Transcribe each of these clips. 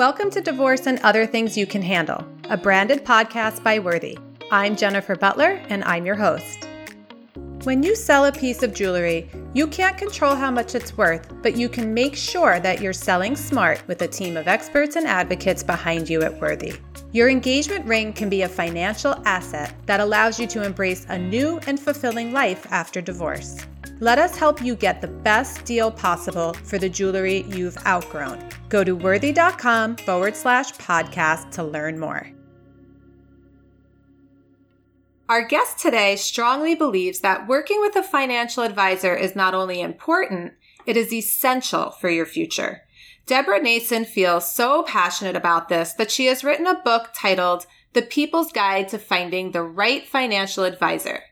Welcome to Divorce and Other Things You Can Handle, a branded podcast by Worthy. I'm Jennifer Butler, and I'm your host. When you sell a piece of jewelry, you can't control how much it's worth, but you can make sure that you're selling smart with a team of experts and advocates behind you at Worthy. Your engagement ring can be a financial asset that allows you to embrace a new and fulfilling life after divorce. Let us help you get the best deal possible for the jewelry you've outgrown. Go to worthy.com forward slash podcast to learn more. Our guest today strongly believes that working with a financial advisor is not only important, it is essential for your future. Deborah Nason feels so passionate about this that she has written a book titled The People's Guide to Finding the Right Financial Advisor.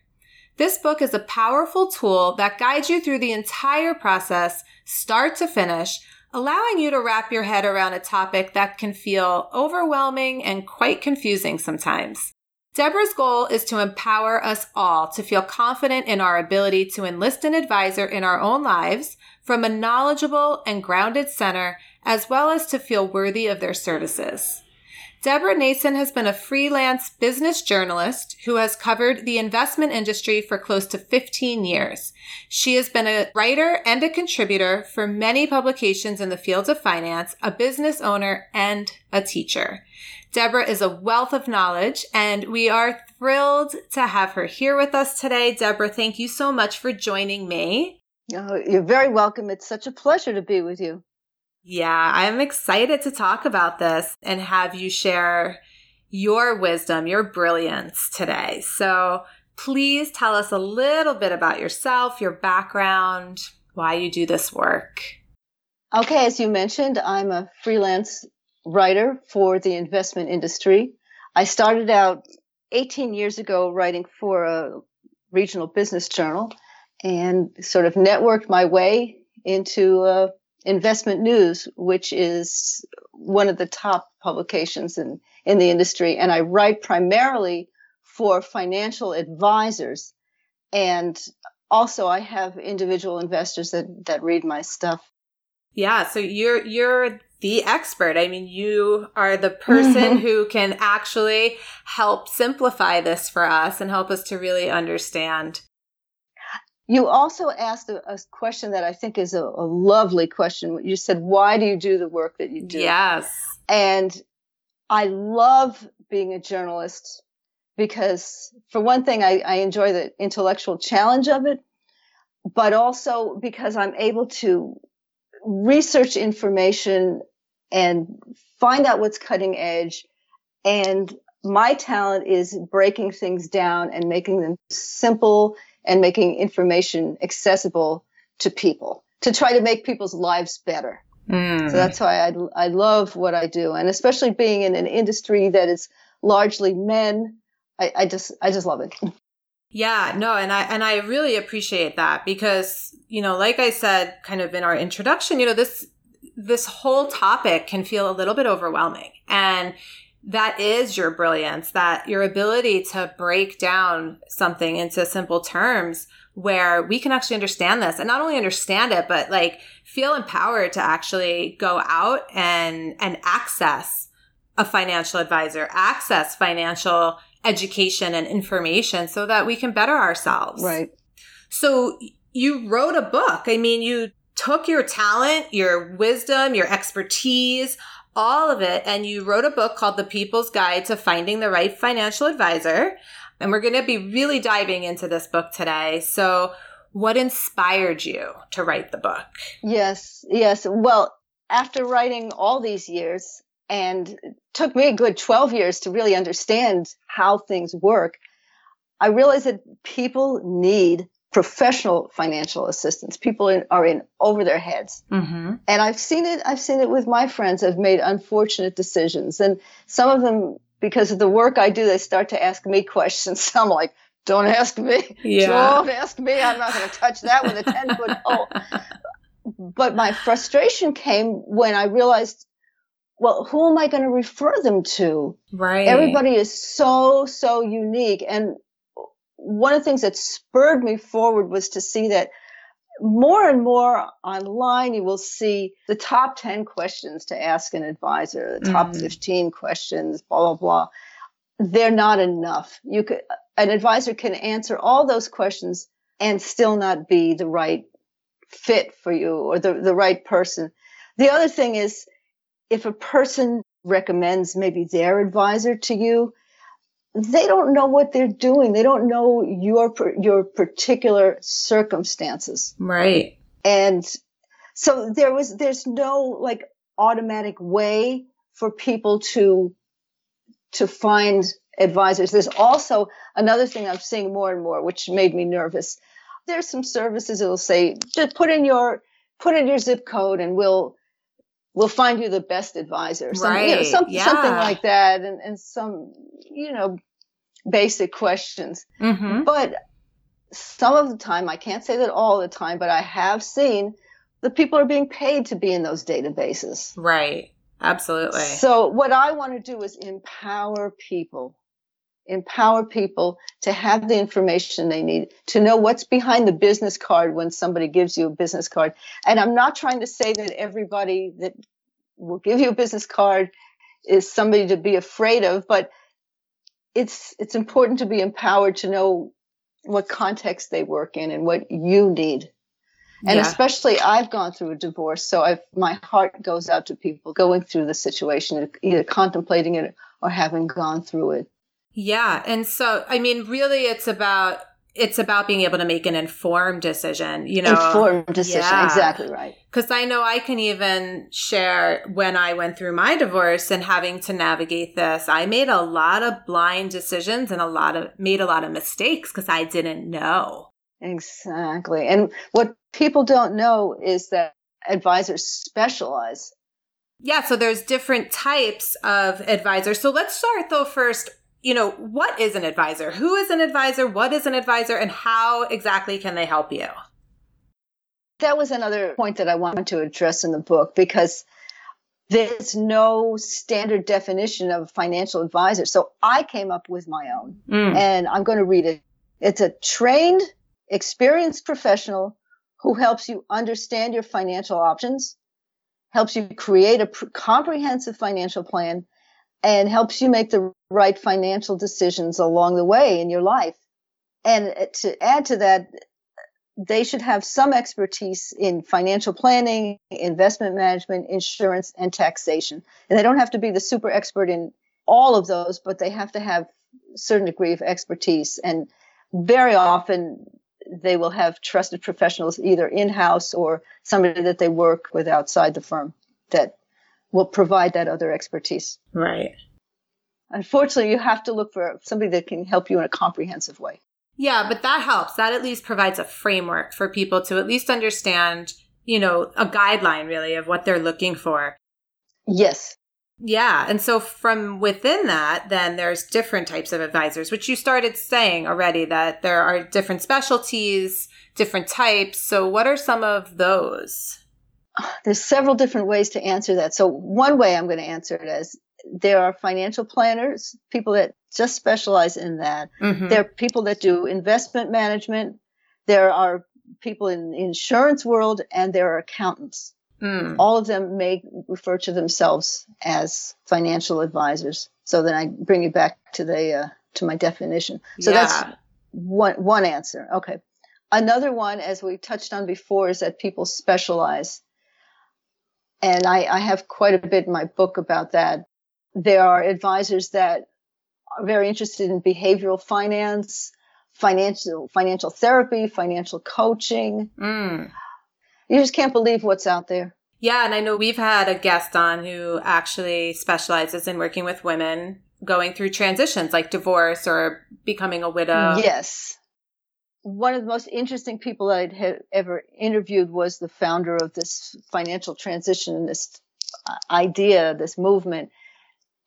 This book is a powerful tool that guides you through the entire process, start to finish, allowing you to wrap your head around a topic that can feel overwhelming and quite confusing sometimes. Deborah's goal is to empower us all to feel confident in our ability to enlist an advisor in our own lives from a knowledgeable and grounded center, as well as to feel worthy of their services. Deborah Nason has been a freelance business journalist who has covered the investment industry for close to 15 years. She has been a writer and a contributor for many publications in the fields of finance, a business owner, and a teacher. Deborah is a wealth of knowledge, and we are thrilled to have her here with us today. Deborah, thank you so much for joining me. Oh, you're very welcome. It's such a pleasure to be with you. Yeah, I'm excited to talk about this and have you share your wisdom, your brilliance today. So please tell us a little bit about yourself, your background, why you do this work. Okay, as you mentioned, I'm a freelance writer for the investment industry. I started out 18 years ago writing for a regional business journal and sort of networked my way into uh, investment news, which is one of the top publications in, in the industry. And I write primarily for financial advisors. And also I have individual investors that, that read my stuff. Yeah, so you're you're the expert. I mean, you are the person mm-hmm. who can actually help simplify this for us and help us to really understand. You also asked a, a question that I think is a, a, lovely question. You said, Why do you do the work that you do? Yes. And I love being a journalist because, for one thing, I, I enjoy the intellectual challenge of it, but also because I'm able to research information and find out what's cutting edge. And my talent is breaking things down and making them simple and making information accessible to people to try to make people's lives better. Mm. So that's why I, I love what I do. And especially being in an industry that is largely men, I, I just, I just love it. Yeah, no, and I and I really appreciate that because, you know, like I said kind of in our introduction, you know, this this whole topic can feel a little bit overwhelming. And that is your brilliance, that your ability to break down something into simple terms where we can actually understand this and not only understand it, but like feel empowered to actually go out and, and access a financial advisor, access financial education and information so that we can better ourselves. Right. So you wrote a book. I mean, you took your talent, your wisdom, your expertise, all of it, and you wrote a book called The People's Guide to Finding the Right Financial Advisor. And we're going to be really diving into this book today. So, what inspired you to write the book? Yes, yes. Well, after writing all these years, and took me a good 12 years to really understand how things work. I realized that people need professional financial assistance. People in, are in over their heads. Mm-hmm. And I've seen it, I've seen it with my friends have made unfortunate decisions. And some of them, because of the work I do, they start to ask me questions. I'm like, don't ask me. Yeah. Don't ask me. I'm not going to touch that with a 10 foot pole. But my frustration came when I realized well, who am I going to refer them to? Right. Everybody is so, so unique. And one of the things that spurred me forward was to see that more and more online, you will see the top 10 questions to ask an advisor, the top mm. 15 questions, blah, blah, blah. They're not enough. You could, an advisor can answer all those questions and still not be the right fit for you or the, the right person. The other thing is if a person recommends maybe their advisor to you, they don't know what they're doing. They don't know your your particular circumstances. Right. And so there was there's no like automatic way for people to to find advisors. There's also another thing I'm seeing more and more, which made me nervous. There's some services that'll say, just put in your put in your zip code and we'll we'll find you the best advisor. Some, right. You know, some, yeah. Something like that. And, and some, you know, basic questions. Mm-hmm. But some of the time, I can't say that all the time, but I have seen the people are being paid to be in those databases. Right. Absolutely. So what I want to do is empower people, empower people to have the information they need, to know what's behind the business card when somebody gives you a business card. And I'm not trying to say that everybody that will give you a business card is somebody to be afraid of, but it's it's important to be empowered to know what context they work in and what you need. And yeah. especially I've gone through a divorce, so I've, my heart goes out to people going through the situation, either contemplating it or having gone through it. Yeah. And so, I mean, really, it's about it's about being able to make an informed decision, you know. Informed decision, yeah. exactly right. Because I know I can even share when I went through my divorce and having to navigate this, I made a lot of blind decisions and a lot of made a lot of mistakes because I didn't know. Exactly. And what people don't know is that advisors specialize. Yeah, so there's different types of advisors. So let's start though first you know, what is an advisor? Who is an advisor? What is an advisor? And how exactly can they help you? That was another point that I wanted to address in the book because there's no standard definition of a financial advisor. So I came up with my own mm. and I'm going to read it. It's a trained, experienced professional who helps you understand your financial options, helps you create a pr- comprehensive financial plan, and helps you make the right financial decisions along the way in your life. And to add to that, they should have some expertise in financial planning, investment management, insurance, and taxation. And they don't have to be the super expert in all of those, but they have to have a certain degree of expertise. And very often they will have trusted professionals either in-house or somebody that they work with outside the firm that will provide that other expertise. Right. Unfortunately, you have to look for somebody that can help you in a comprehensive way. Yeah, but that helps. That at least provides a framework for people to at least understand, you know, a guideline really of what they're looking for. Yes. Yeah. And so from within that, then there's different types of advisors, which you started saying already that there are different specialties, different types. So what are some of those? There's several different ways to answer that. So one way I'm going to answer it is there are financial planners, people that just specialize in that. Mm-hmm. There are people that do investment management. There are people in the insurance world and there are accountants. Mm. All of them may refer to themselves as financial advisors. So then I bring you back to the uh, to my definition. So yeah. that's one one answer. Okay. Another one, as we touched on before, is that people specialize and I, I have quite a bit in my book about that. There are advisors that are very interested in behavioral finance, financial financial therapy, financial coaching. Mm. You just can't believe what's out there. Yeah, and I know we've had a guest on who actually specializes in working with women going through transitions like divorce or becoming a widow. Yes one of the most interesting people I'd have ever interviewed was the founder of this financial transition, this uh, idea, this movement,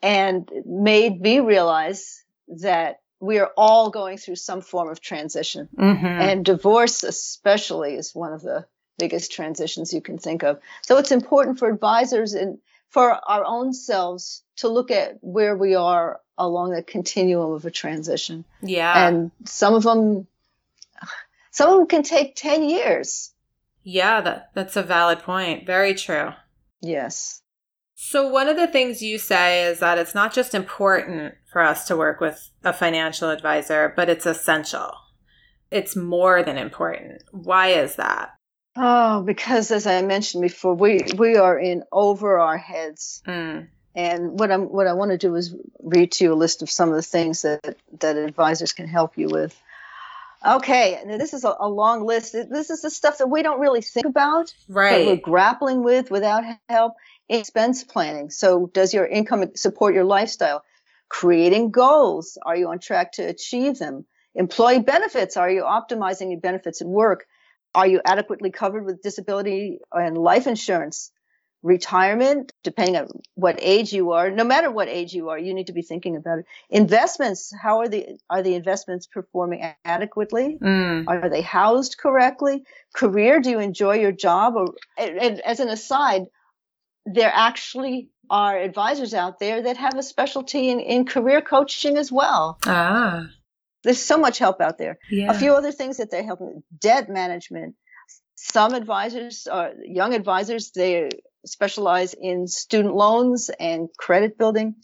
and made me realize that we are all going through some form of transition. Mm-hmm. And divorce, especially, is one of the biggest transitions you can think of. So it's important for advisors and for our own selves to look at where we are along the continuum of a transition. Yeah. And some of them some of them can take 10 years. Yeah, that, that's a valid point. Very true. Yes. So, one of the things you say is that it's not just important for us to work with a financial advisor, but it's essential. It's more than important. Why is that? Oh, because as I mentioned before, we, we are in over our heads. Mm. And what I'm what I want to do is read to you a list of some of the things that that advisors can help you with. Okay, this is a, a long list. This is the stuff that we don't really think about, right? That we're grappling with without help. Expense planning. So, does your income support your lifestyle? Creating goals. Are you on track to achieve them? Employee benefits. Are you optimizing your benefits at work? Are you adequately covered with disability and life insurance? Retirement, depending on what age you are, no matter what age you are, you need to be thinking about it. Investments, how are the are the investments performing adequately? Mm. Are they housed correctly? Career, do you enjoy your job? Or and, and as an aside, there actually are advisors out there that have a specialty in, in career coaching as well. Ah. There's so much help out there. Yeah. A few other things that they help with debt management. Some advisors, uh, young advisors, they specialize in student loans and credit building.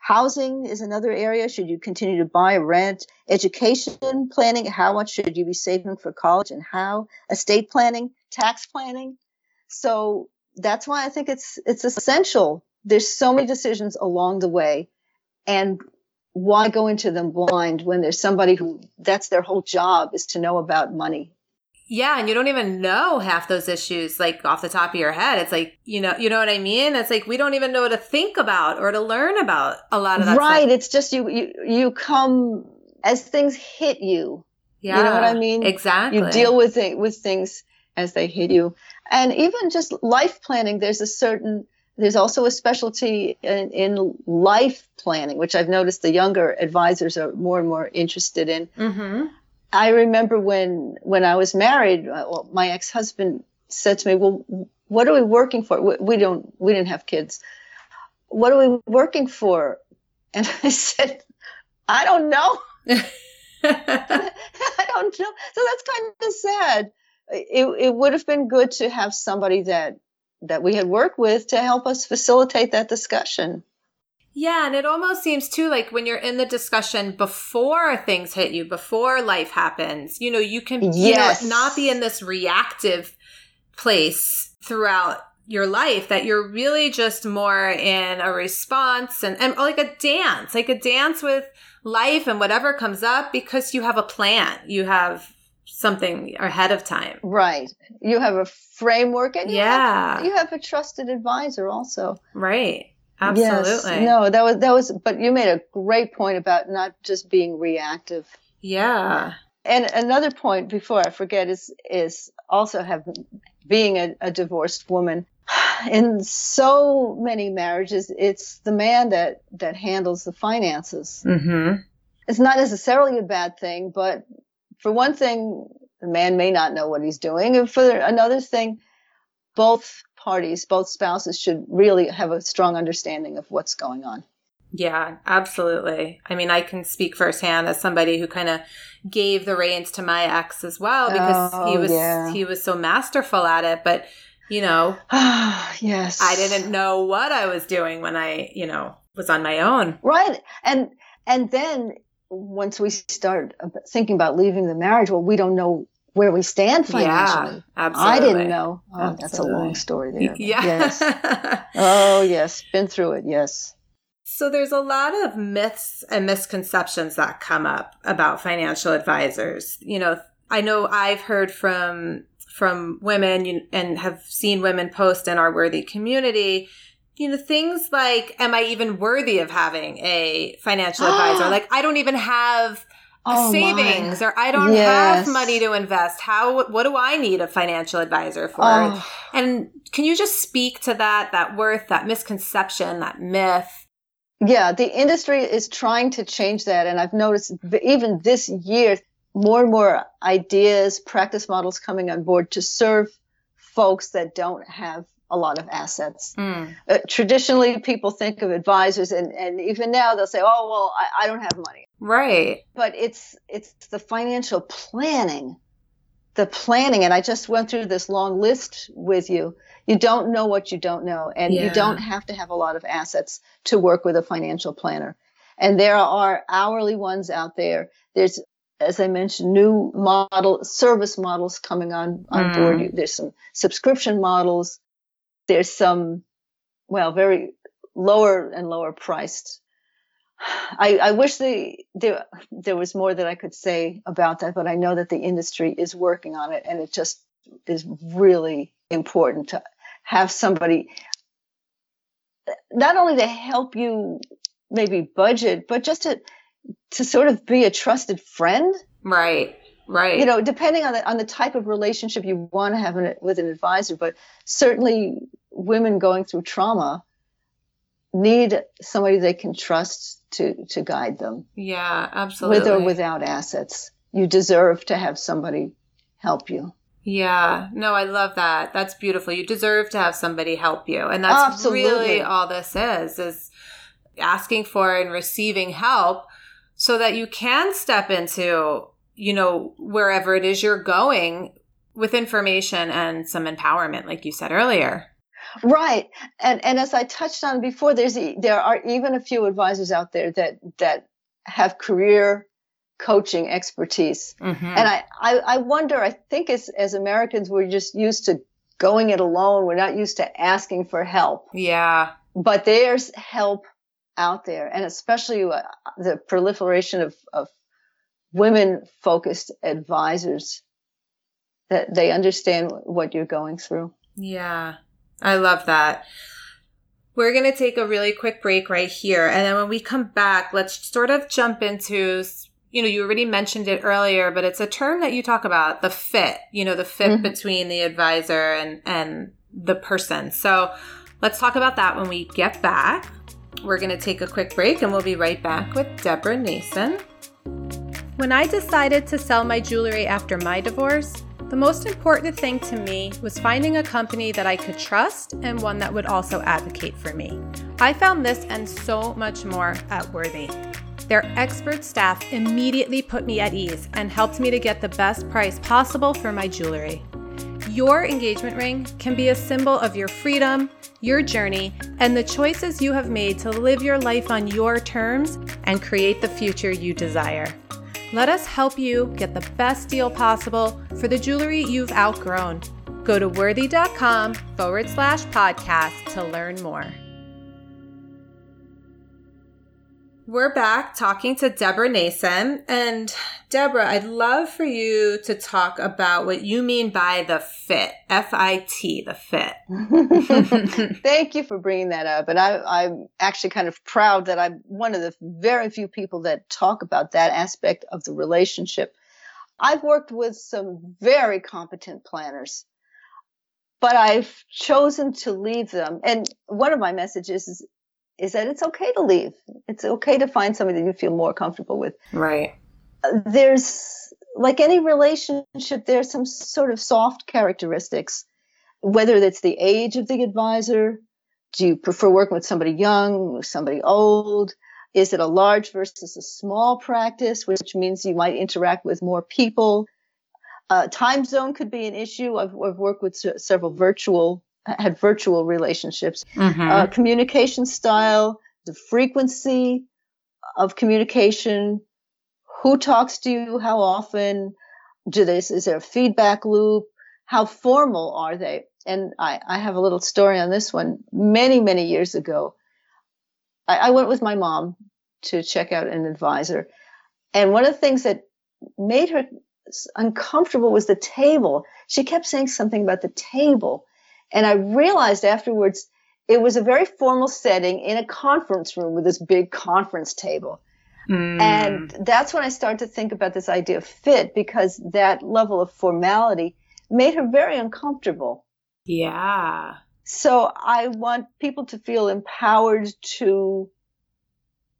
Housing is another area. Should you continue to buy, rent? Education planning. How much should you be saving for college and how? Estate planning, tax planning. So that's why I think it's, it's essential. There's so many decisions along the way. And why go into them blind when there's somebody who that's their whole job is to know about money yeah, and you don't even know half those issues like off the top of your head. It's like, you know, you know what I mean? It's like we don't even know what to think about or to learn about a lot of that Right, stuff. it's just you you you come as things hit you. Yeah. You know what I mean? Exactly. You deal with it with things as they hit you. And even just life planning, there's a certain there's also a specialty in, in life planning, which I've noticed the younger advisors are more and more interested in. Mm-hmm. I remember when when I was married, uh, well, my ex husband said to me, "Well, what are we working for? We, we don't we didn't have kids. What are we working for?" And I said, "I don't know. I don't know." So that's kind of sad. It it would have been good to have somebody that that we had worked with to help us facilitate that discussion. Yeah, and it almost seems too like when you're in the discussion before things hit you, before life happens, you know, you can yes. you know, not be in this reactive place throughout your life that you're really just more in a response and, and like a dance, like a dance with life and whatever comes up because you have a plan. You have something ahead of time. Right. You have a framework and you yeah. Have, you have a trusted advisor also. Right. Absolutely. Yes. No, that was that was but you made a great point about not just being reactive. Yeah. And another point before I forget is is also have being a, a divorced woman. In so many marriages, it's the man that that handles the finances. Mm-hmm. It's not necessarily a bad thing, but for one thing, the man may not know what he's doing, and for another thing, both parties, both spouses should really have a strong understanding of what's going on. Yeah, absolutely. I mean, I can speak firsthand as somebody who kind of gave the reins to my ex as well because oh, he was yeah. he was so masterful at it, but you know, yes. I didn't know what I was doing when I, you know, was on my own. Right. And and then once we start thinking about leaving the marriage, well, we don't know where we stand financially. Yeah, absolutely. I didn't know. Oh, absolutely. that's a long story there. Yeah. Yes. oh, yes. Been through it. Yes. So there's a lot of myths and misconceptions that come up about financial advisors. You know, I know I've heard from from women and have seen women post in our worthy community you know things like am i even worthy of having a financial advisor like i don't even have Oh, savings my. or I don't Yes. have money to invest. How what do I need a financial advisor for? Oh. And can you just speak to that that worth, that misconception, that myth? Yeah, the industry is trying to change that. And I've noticed even this year, more and more ideas, practice models coming on board to serve folks that don't have a lot of assets. Mm. Uh, traditionally, people think of advisors, and, and even now they'll say, oh, well, I, I don't have money. Right. But it's, it's the financial planning the planning, and I just went through this long list with you. You don't know what you don't know, and Yeah. you don't have to have a lot of assets to work with a financial planner. And there are hourly ones out there. There's, as I mentioned, new model service models coming on on Mm. board. There's some subscription models. There's some, well, very lower and lower priced. I, I wish they, there there was more that I could say about that, but I know that the industry is working on it, and it just is really important to have somebody not only to help you maybe budget, but just to to sort of be a trusted friend. Right. Right. You know, depending on the on the type of relationship you want to have in, with an advisor, but certainly women going through trauma need somebody they can trust to to guide them yeah, absolutely. with or without assets. You deserve to have somebody help you. Yeah, no, I love that. That's beautiful. You deserve to have somebody help you. And that's Absolutely. really all this is is asking for and receiving help so that you can step into, you know, wherever it is you're going with information and some empowerment like you said earlier. Right. And and as I touched on before, there's there are even a few advisors out there that that have career coaching expertise. Mhm. And I, I, I wonder, I think as, as Americans, we're just used to going it alone. We're not used to asking for help, yeah. but there's help out there. And especially uh, the proliferation of, of women focused advisors that they understand what you're going through. Yeah, I love that. We're going to take a really quick break right here. And then when we come back, let's sort of jump into, you know, you already mentioned it earlier, but it's a term that you talk about the fit, you know, the fit Mhm. between the advisor and, and the person. So let's talk about that when we get back. We're going to take a quick break and we'll be right back with Deborah Nason. When I decided to sell my jewelry after my divorce, the most important thing to me was finding a company that I could trust and one that would also advocate for me. I found this and so much more at Worthy. Their expert staff immediately put me at ease and helped me to get the best price possible for my jewelry. Your engagement ring can be a symbol of your freedom, your journey, and the choices you have made to live your life on your terms and create the future you desire. Let us help you get the best deal possible for the jewelry you've outgrown. Go to worthy.com forward slash podcast to learn more. We're back talking to Deborah Nason. And Deborah, I'd love for you to talk about what you mean by the fit F I T, the fit. Thank you for bringing that up. And I, I'm actually kind of proud that I'm one of the very few people that talk about that aspect of the relationship. I've worked with some very competent planners, but I've chosen to leave them. And one of my messages is, is that it's okay to leave. It's okay to find somebody that you feel more comfortable with. Right. there's like any relationship there's some sort of soft characteristics. Whether it's the age of the advisor do you prefer working with somebody young somebody old? Is it a large versus a small practice which means you might interact with more people? Uh, time zone could be an issue. I've, I've worked with se- several virtual had virtual relationships Mm-hmm. uh, communication style, the frequency of communication, who talks to you, how often, do this, is there a feedback loop? How formal are they? And I, I have a little story on this one. Many, many years ago, I, I went with my mom to check out an advisor. And one of the things that made her uncomfortable was the table. She kept saying something about the table. And I realized afterwards it was a very formal setting in a conference room with this big conference table. Mm. And that's when I started to think about this idea of fit because that level of formality made her very uncomfortable. yeah. So I want people to feel empowered to,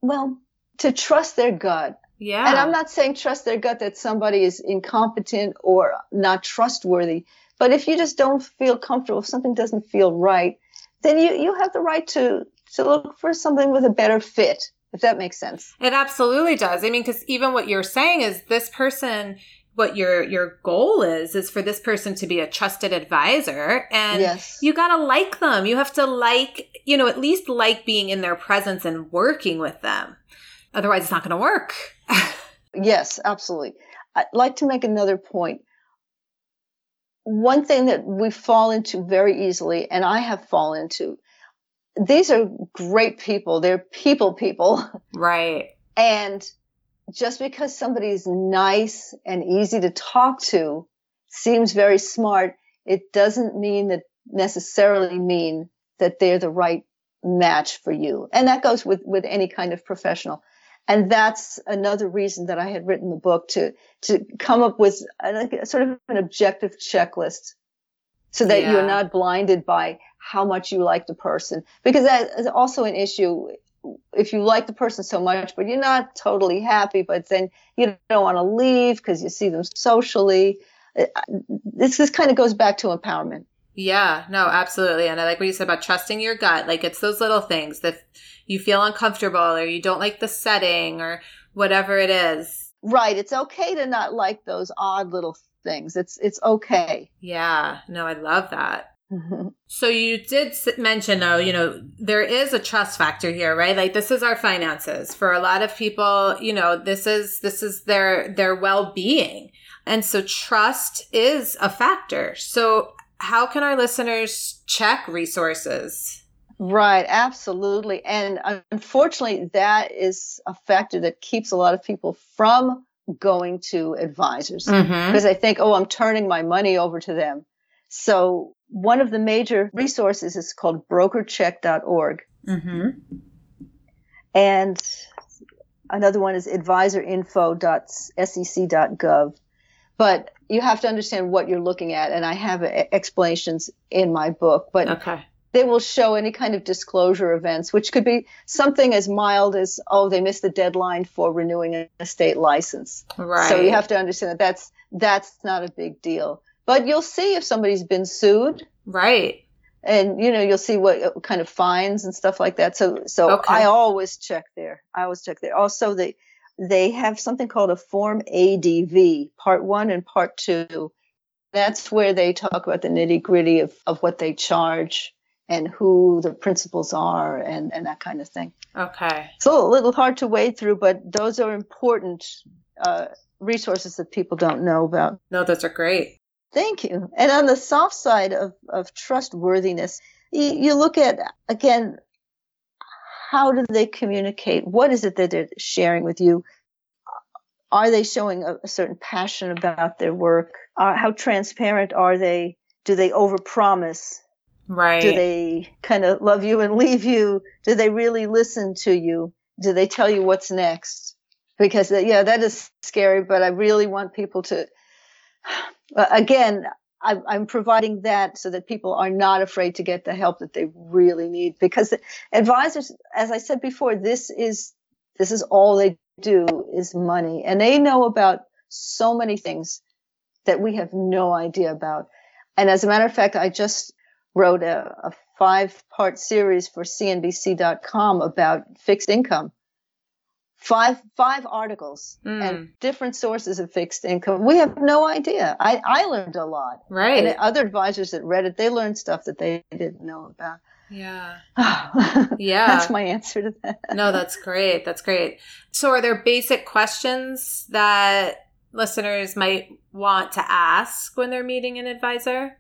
well, to trust their gut. Yeah. And I'm not saying trust their gut that somebody is incompetent or not trustworthy, but if you just don't feel comfortable, if something doesn't feel right, then you, you have the right to, to look for something with a better fit, if that makes sense. It absolutely does. I mean, because even what you're saying is this person what your your goal is is for this person to be a trusted advisor and yes. you got to like them you have to like you know at least like being in their presence and working with them otherwise it's not going to work yes absolutely i'd like to make another point one thing that we fall into very easily and i have fallen into these are great people they're people people right and just because somebody's nice and easy to talk to seems very smart, it doesn't mean that necessarily mean that they're the right match for you. And that goes with, with any kind of professional. And that's another reason that I had written the book to, to come up with a, sort of an objective checklist so that yeah. you're not blinded by how much you like the person. Because that is also an issue if you like the person so much, but you're not totally happy, but then you don't want to leave because you see them socially. Uh, this this kind of goes back to empowerment. Yeah, no, absolutely. And I like what you said about trusting your gut. Like it's those little things that you feel uncomfortable or you don't like the setting or whatever it is. Right. It's okay to not like those odd little things. It's it's okay. Yeah. No, I love that. Mm-hmm. So you did mention though, you know, there is a trust factor here, right? Like this is our finances. For a lot of people, you know, this is this is their their well-being. And so trust is a factor. So how can our listeners check resources? Right, absolutely. And unfortunately, that is a factor that keeps a lot of people from going to advisors mm-hmm. because they think, oh, I'm turning my money over to them. So one of the major resources is called brokercheck.org. Mm-hmm. And another one is adviserinfo.sec.gov. But you have to understand what you're looking at, and I have uh, explanations in my book. But okay. they will show any kind of disclosure events, which could be something as mild as, oh, they missed the deadline for renewing a state license. Right. So you have to understand that that's that's not a big deal. But you'll see if somebody's been sued. Right. And you know, you'll see what uh, kind of fines and stuff like that. So so okay. I always check there. I always check there. Also they they have something called a form ADV, part 1 and part 2. That's where they talk about the nitty-gritty of of what they charge and who the principals are and, and that kind of thing. Okay. So a little hard to wade through, but those are important uh, resources that people don't know about. No, those are great. Thank you. And on the soft side of, of trustworthiness, you, you look at, again, how do they communicate? What is it that they're sharing with you? Are they showing a, a certain passion about their work? Uh, how transparent are they? Do they overpromise? Right. Do they kind of love you and leave you? Do they really listen to you? Do they tell you what's next? Because yeah, that is scary. But I really want people to again, I, I'm providing that so that people are not afraid to get the help that they really need. Because advisors, as I said before, this is this is all they do is money, and they know about so many things that we have no idea about. And as a matter of fact, I just wrote a, a five part series for CNBC.com about fixed income five five articles mm. and different sources of fixed income. We have no idea. I, I learned a lot. Right. And other advisors that read it, they learned stuff that they didn't know about. Yeah. yeah. That's my answer to that. no, that's great. That's great. So are there basic questions that listeners might want to ask when they're meeting an advisor?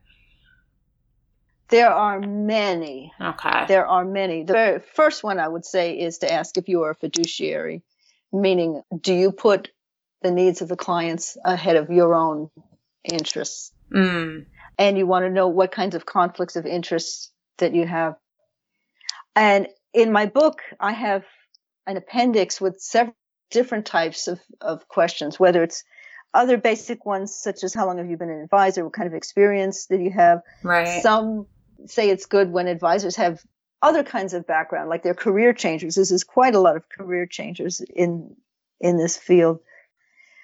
There are many. Okay. There are many. The very first one I would say is to ask if you are a fiduciary meaning do you put the needs of the clients ahead of your own interests? Mm. and you want to know what kinds of conflicts of interest that you have. And in my book i have an appendix with several different types of, of questions whether it's other basic ones such as how long have you been an advisor what kind of experience did you have? Right. Some say it's good when advisors have other kinds of background, like they're career changers. This is quite a lot of career changers in in this field.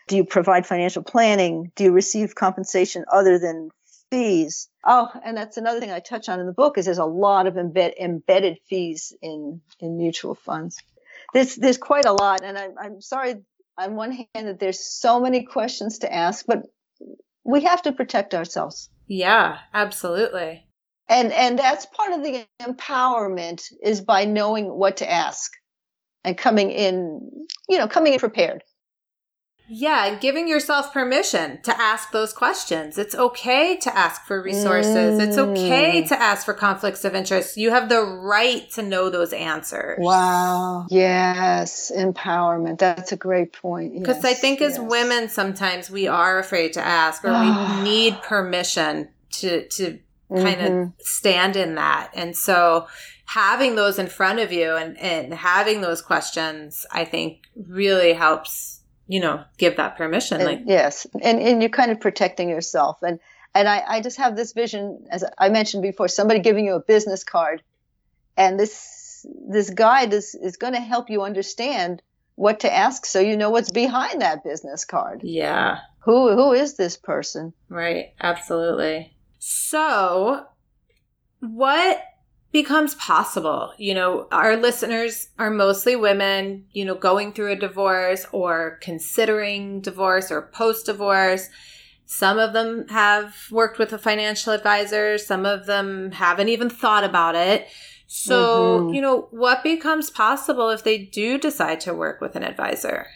Do you provide financial planning? Do you receive compensation other than fees? Oh, and that's another thing I touch on in the book is there's a lot of embed, embedded fees in in mutual funds. There's there's quite a lot, and I'm I'm sorry on one hand that there's so many questions to ask, but we have to protect ourselves. Yeah, absolutely. And and that's part of the empowerment is by knowing what to ask and coming in, you know, coming in prepared. Yeah, giving yourself permission to ask those questions. It's okay to ask for resources. Mm. It's okay mm. to ask for conflicts of interest. You have the right to know those answers. Wow. Yes, empowerment. That's a great point. Because yes, I think yes. as women, sometimes we are afraid to ask or we need permission to, to kind mm-hmm. of stand in that. And so having those in front of you and, and having those questions, I think really helps you know, give that permission. And, like yes, and and you're kind of protecting yourself. And and I, I just have this vision, as I mentioned before, somebody giving you a business card, and this this guide is is going to help you understand what to ask, so you know what's behind that business card. Yeah. Who who is this person? Right. Absolutely. So, what becomes possible. You know, our listeners are mostly women, you know, going through a divorce or considering divorce or post divorce. Some of them have worked with a financial advisor, some of them haven't even thought about it. So, mm-hmm. you know, what becomes possible if they do decide to work with an advisor?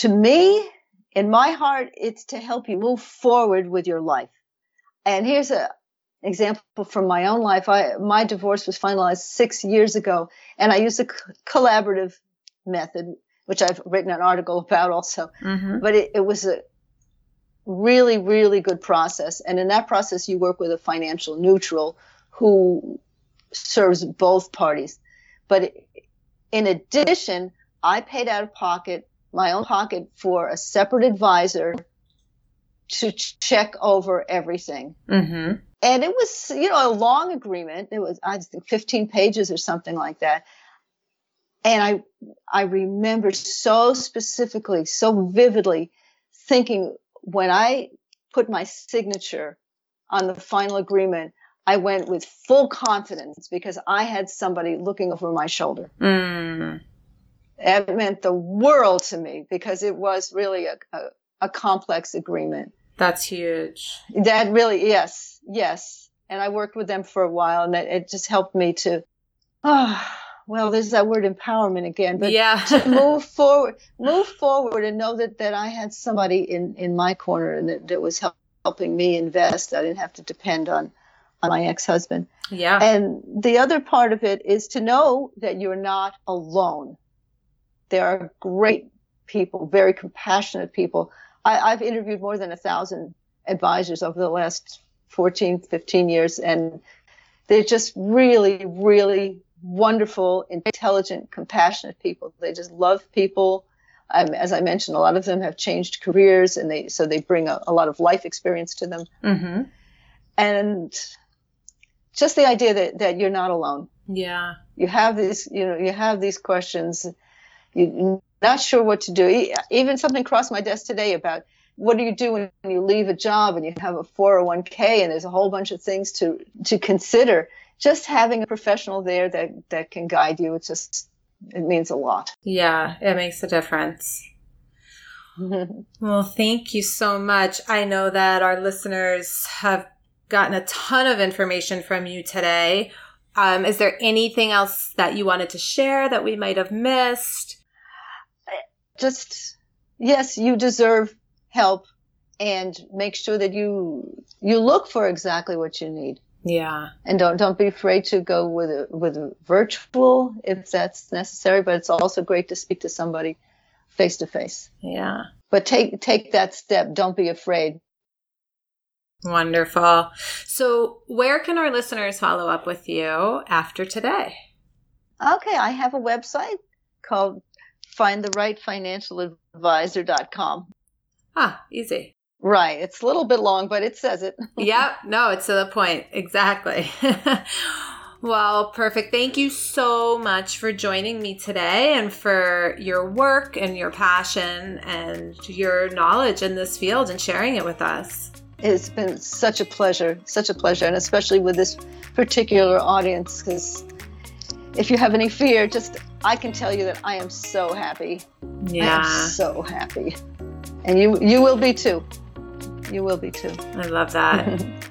To me, in my heart, it's to help you move forward with your life. And here's a, example from my own life. I my divorce was finalized six years ago, and I used a collaborative method, which I've written an article about also. Mm-hmm. But it, it was a really, really good process, and in that process, you work with a financial neutral who serves both parties. But in addition, I paid out of pocket, my own pocket, for a separate advisor to check over everything. Mm-hmm. And it was you know a long agreement. It was i think 15 pages or something like that. And i i remember so specifically so vividly thinking when i put my signature on the final agreement i went with full confidence because i had somebody looking over my shoulder. Mm. it meant the world to me because it was really a, a, a complex agreement that's huge. That really, yes, yes. And I worked with them for a while, and it, it just helped me to, oh, well, there's that word empowerment again. But yeah. to move forward, move forward, and know that that I had somebody in in my corner and that, that was help, helping me invest. I didn't have to depend on on my ex-husband. Yeah. And the other part of it is to know that you're not alone. There are great people, very compassionate people I, have interviewed more than a thousand advisors over the last 14, 15 years, and they're just really, really wonderful, intelligent, compassionate people. They just love people. Um, as I mentioned, a lot of them have changed careers, and they so they bring a, a lot of life experience to them. Mm-hmm. And just the idea that, that you're not alone. Yeah. You have these, you know, you have these questions. You not sure what to do. Even something crossed my desk today about what do you do when you leave a job and you have a 401k and there's a whole bunch of things to to consider. Just having a professional there that that can guide you, it just it means a lot. Yeah, it makes a difference. well, thank you so much. I know that our listeners have gotten a ton of information from you today. Um, is there anything else that you wanted to share that we might have missed? Just yes, you deserve help and make sure that you you look for exactly what you need. Yeah. And don't don't be afraid to go with a, with virtual if that's necessary, but it's also great to speak to somebody face to face. Yeah. But take take that step. Don't be afraid. Wonderful. So, where can our listeners follow up with you after today? Okay, I have a website called findtherightfinancialadvisor.com. Ah, easy. Right. It's a little bit long, but it says it. yep. No, it's to the point. Exactly. well, perfect. Thank you so much for joining me today and for your work and your passion and your knowledge in this field and sharing it with us. It's been such a pleasure, such a pleasure, and especially with this particular audience because if you have any fear, just I can tell you that I am so happy. Yeah. I am so happy. And you you will be too. You will be too. I love that.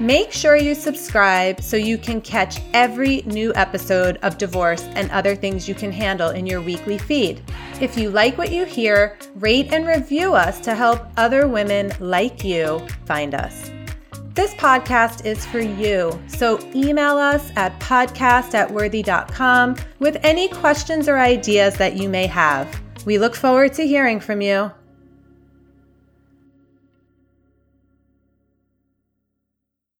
Make sure you subscribe so you can catch every new episode of Divorce and other things you can handle in your weekly feed. If you like what you hear, rate and review us to help other women like you find us. This podcast is for you, so email us at podcast at worthy.com with any questions or ideas that you may have. We look forward to hearing from you.